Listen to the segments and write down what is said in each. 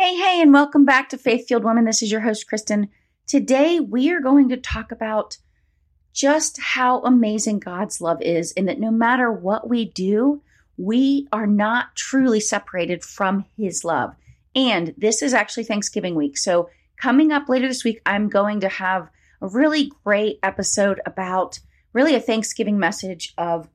Hey, hey, and welcome back to Faith Fueled Woman. This is your host, Kristin. Today, we are going to talk about just how amazing God's love is, and that no matter what we do, we are not truly separated from His love. And this is actually Thanksgiving week. So, coming up later this week, I'm going to have a really great episode about really a Thanksgiving message of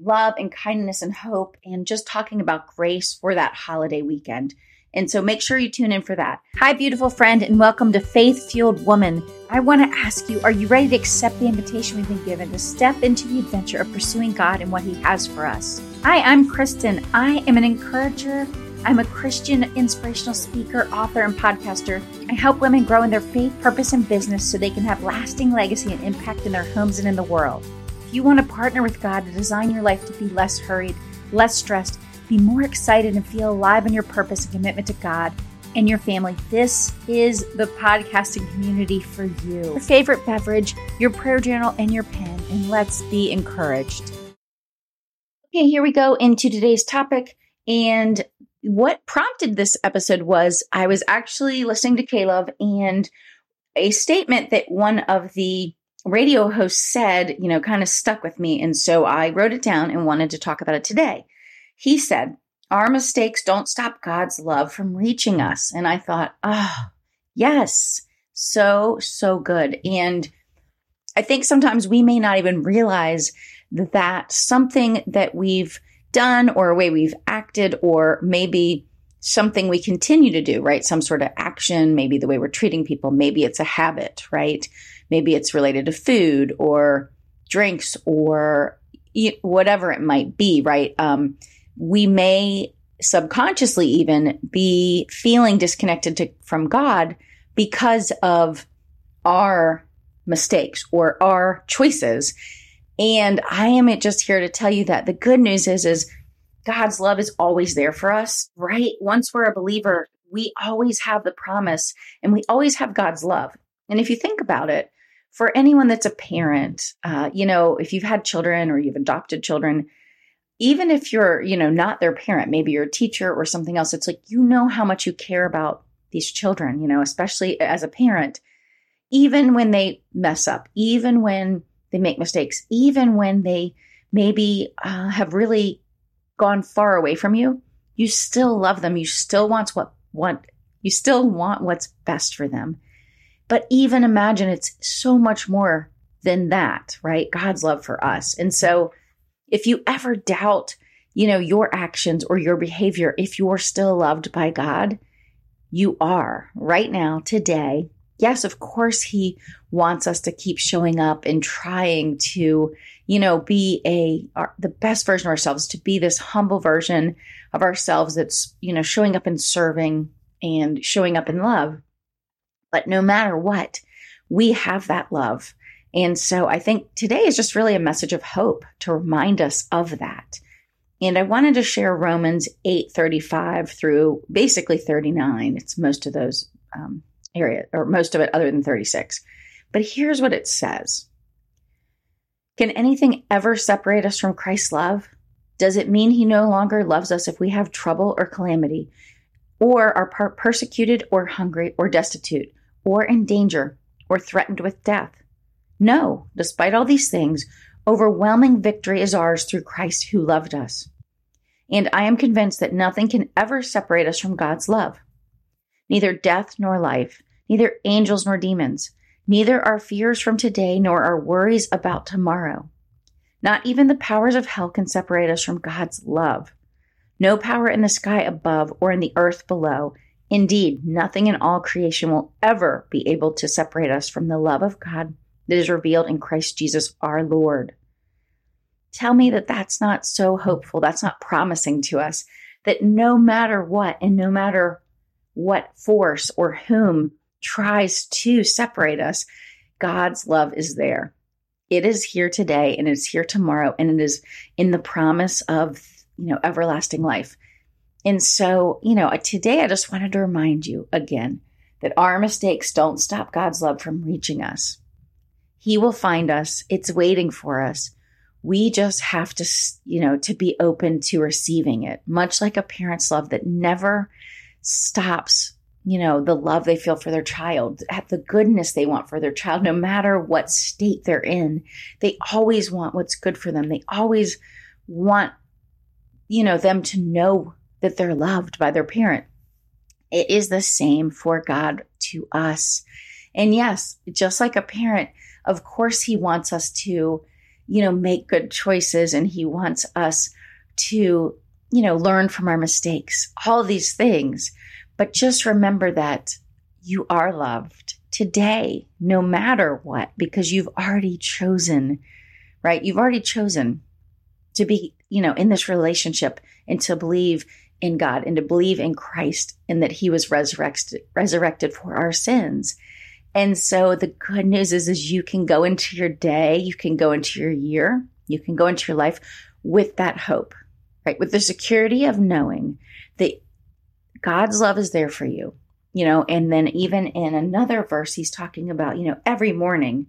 love and kindness and hope, and just talking about grace for that holiday weekend. And so make sure you tune in for that. Hi, beautiful friend, and welcome to Faith Fueled Woman. I want to ask you are you ready to accept the invitation we've been given to step into the adventure of pursuing God and what He has for us? Hi, I'm Kristin. I am an encourager. I'm a Christian inspirational speaker, author, and podcaster. I help women grow in their faith, purpose, and business so they can have lasting legacy and impact in their homes and in the world. If you want to partner with God to design your life to be less hurried, less stressed, be more excited and feel alive in your purpose and commitment to God and your family, this is the podcasting community for you. Your favorite beverage, your prayer journal, and your pen, and let's be encouraged. Okay, here we go into today's topic. And what prompted this episode was I was actually listening to K-LOVE and a statement that one of the radio hosts said, you know, kind of stuck with me. And so I wrote it down and wanted to talk about it today. He said, Our mistakes don't stop God's love from reaching us. And I thought, Oh, yes, so, so good. And I think sometimes we may not even realize that something that we've done or a way we've acted or maybe something we continue to do, right? Some sort of action, maybe the way we're treating people, maybe it's a habit, right? Maybe it's related to food or drinks or whatever it might be, right? Um, we may subconsciously even be feeling disconnected to, from God because of our mistakes or our choices. And I am just here to tell you that the good news is, is God's love is always there for us, right? Once we're a believer, we always have the promise and we always have God's love. And if you think about it, for anyone that's a parent, uh, you know, if you've had children or you've adopted children, even if you're, you know, not their parent, maybe you're a teacher or something else, it's like you know how much you care about these children, you know, especially as a parent, even when they mess up, even when they make mistakes, even when they maybe uh, have really gone far away from you, you still love them. You still want what want you still want what's best for them. But even imagine it's so much more than that, right? God's love for us. And so if you ever doubt, you know, your actions or your behavior, if you're still loved by God, you are right now, today. Yes, of course, He wants us to keep showing up and trying to, you know, be a our, the best version of ourselves, to be this humble version of ourselves that's, you know, showing up and serving and showing up in love. But no matter what, we have that love. And so I think today is just really a message of hope to remind us of that. And I wanted to share Romans 8:35 through basically 39. It's most of those um, area or most of it other than 36. But here's what it says. Can anything ever separate us from Christ's love? Does it mean he no longer loves us if we have trouble or calamity, or are per- persecuted or hungry or destitute, or in danger, or threatened with death? No, despite all these things, overwhelming victory is ours through Christ who loved us. And I am convinced that nothing can ever separate us from God's love. Neither death nor life, neither angels nor demons, neither our fears from today nor our worries about tomorrow. Not even the powers of hell can separate us from God's love. No power in the sky above or in the earth below. Indeed, nothing in all creation will ever be able to separate us from the love of God that is revealed in Christ Jesus our Lord. Tell me that that's not so hopeful. That's not promising to us that no matter what and no matter what force or whom tries to separate us, God's love is there. It is here today and it's here tomorrow and it is in the promise of, you know, everlasting life. And so, you know, today I just wanted to remind you again that our mistakes don't stop God's love from reaching us. He will find us. It's waiting for us. We just have to, you know, to be open to receiving it, much like a parent's love that never stops you know, the love they feel for their child, at the goodness they want for their child, no matter what state they're in. They always want what's good for them. They always want, you know, them to know that they're loved by their parent. It is the same for God to us. And yes, just like a parent, of course, he wants us to, you know, make good choices and he wants us to, you know, learn from our mistakes, all these things. But just remember that you are loved today, no matter what, because you've already chosen, right? You've already chosen to be, you know, in this relationship and to believe in God and to believe in Christ and that he was resurrected resurrected for our sins. And so the good news is is you can go into your day, you can go into your year, you can go into your life with that hope, right? With the security of knowing that God's love is there for you, you know, and then even in another verse, he's talking about, you know, every morning,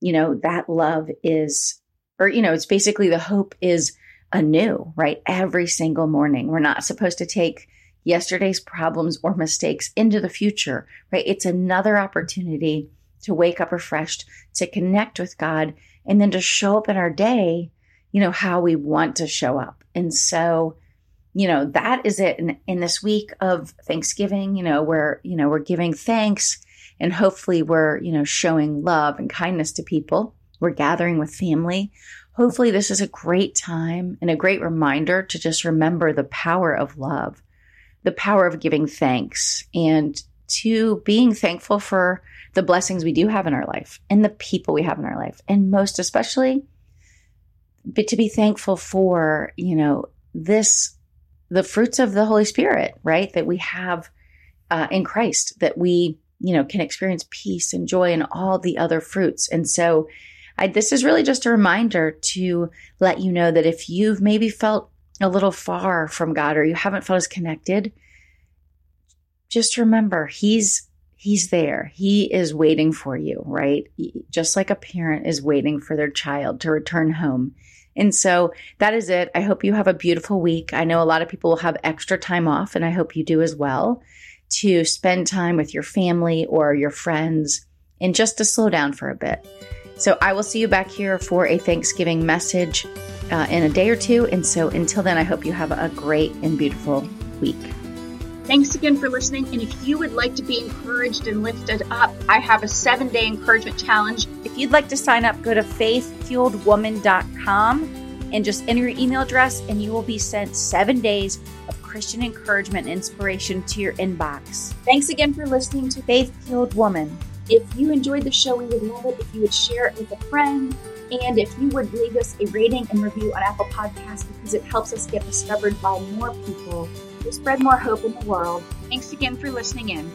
you know, that love is, or, you know, it's basically the hope is anew, right? Every single morning. We're not supposed to take yesterday's problems or mistakes into the future, right? It's another opportunity to wake up refreshed, to connect with God, and then to show up in our day, you know, how we want to show up. And so, you know, that is it in, in this week of Thanksgiving, you know, where, you know, we're giving thanks and hopefully we're, you know, showing love and kindness to people. We're gathering with family. Hopefully, this is a great time and a great reminder to just remember the power of love, the power of giving thanks, and to being thankful for the blessings we do have in our life and the people we have in our life. And most especially, but to be thankful for, you know, this the fruits of the Holy Spirit, right? That we have uh, in Christ, that we, you know, can experience peace and joy and all the other fruits. And so, I, this is really just a reminder to let you know that if you've maybe felt a little far from God or you haven't felt as connected, just remember He's He's there. He is waiting for you, right? Just like a parent is waiting for their child to return home. And so that is it. I hope you have a beautiful week. I know a lot of people will have extra time off, and I hope you do as well to spend time with your family or your friends and just to slow down for a bit. So I will see you back here for a Thanksgiving message uh, in a day or two. And so until then, I hope you have a great and beautiful week. Thanks again for listening. And if you would like to be encouraged and lifted up, I have a seven day encouragement challenge. If you'd like to sign up, go to faithfueledwoman.com and just enter your email address, and you will be sent seven days of Christian encouragement and inspiration to your inbox. Thanks again for listening to Faith Fueled Woman. If you enjoyed the show, we would love it if you would share it with a friend. And if you would leave us a rating and review on Apple Podcasts because it helps us get discovered by more people to spread more hope in the world. Thanks again for listening in.